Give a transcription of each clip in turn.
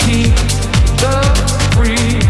keep the freedom.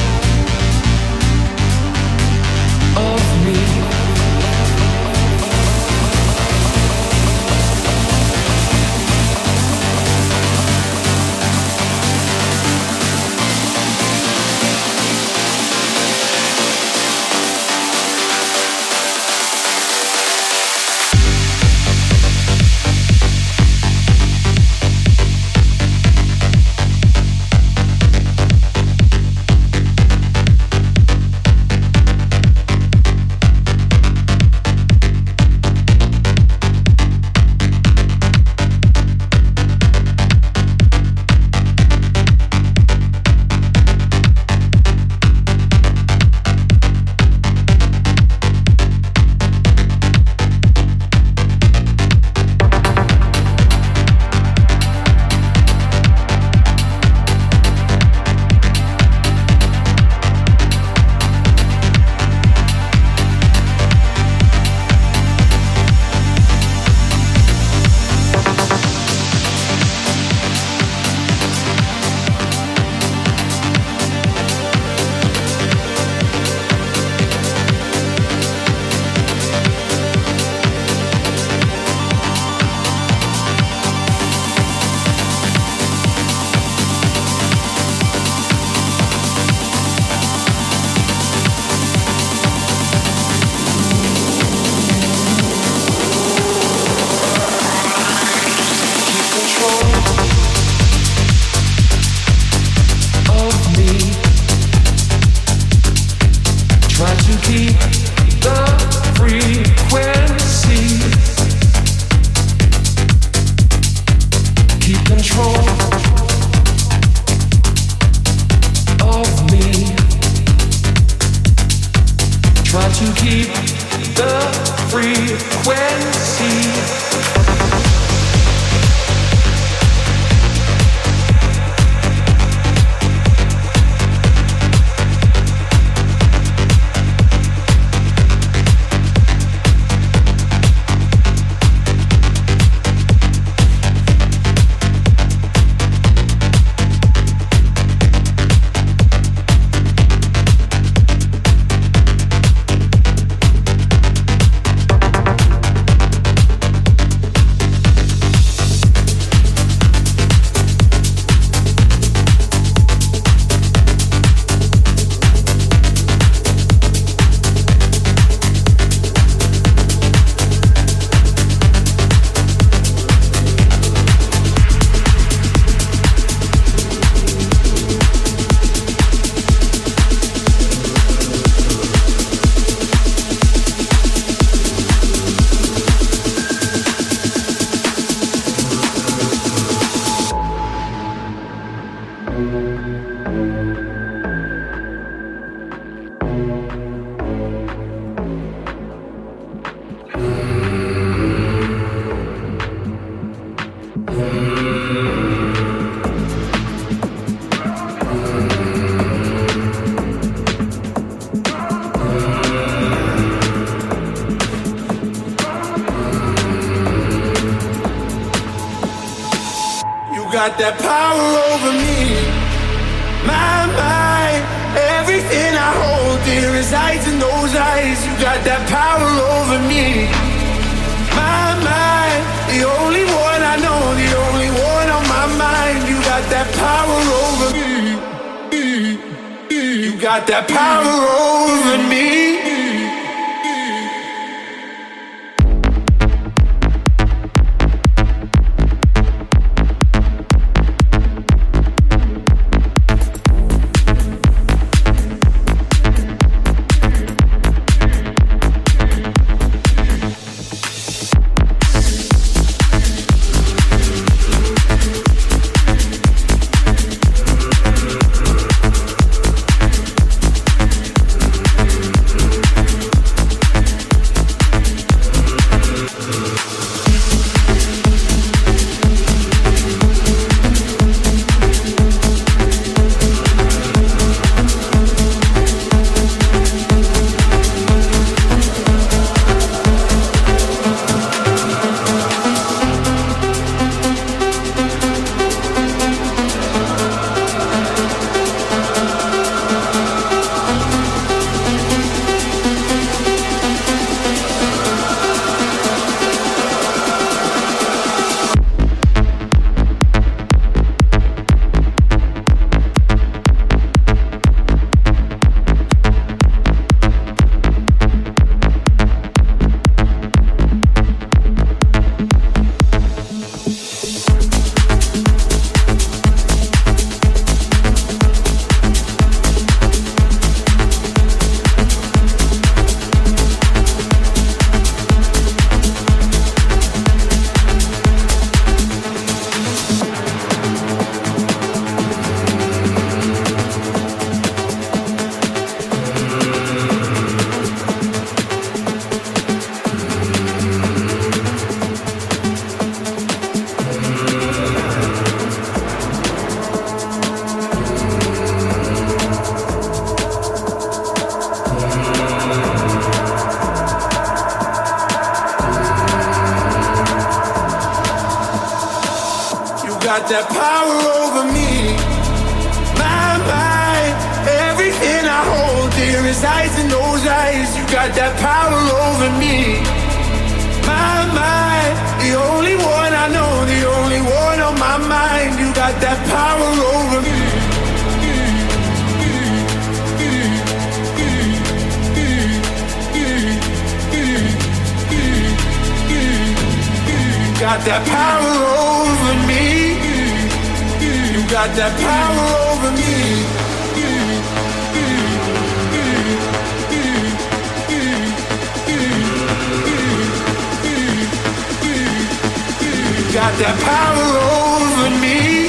got that power over me. My mind, everything I hold dear resides in those eyes. You got that power over me. My mind, the only one I know, the only one on my mind. You got that power over me. You got that power over me. got that power over me. You got that power over me. You got that power over me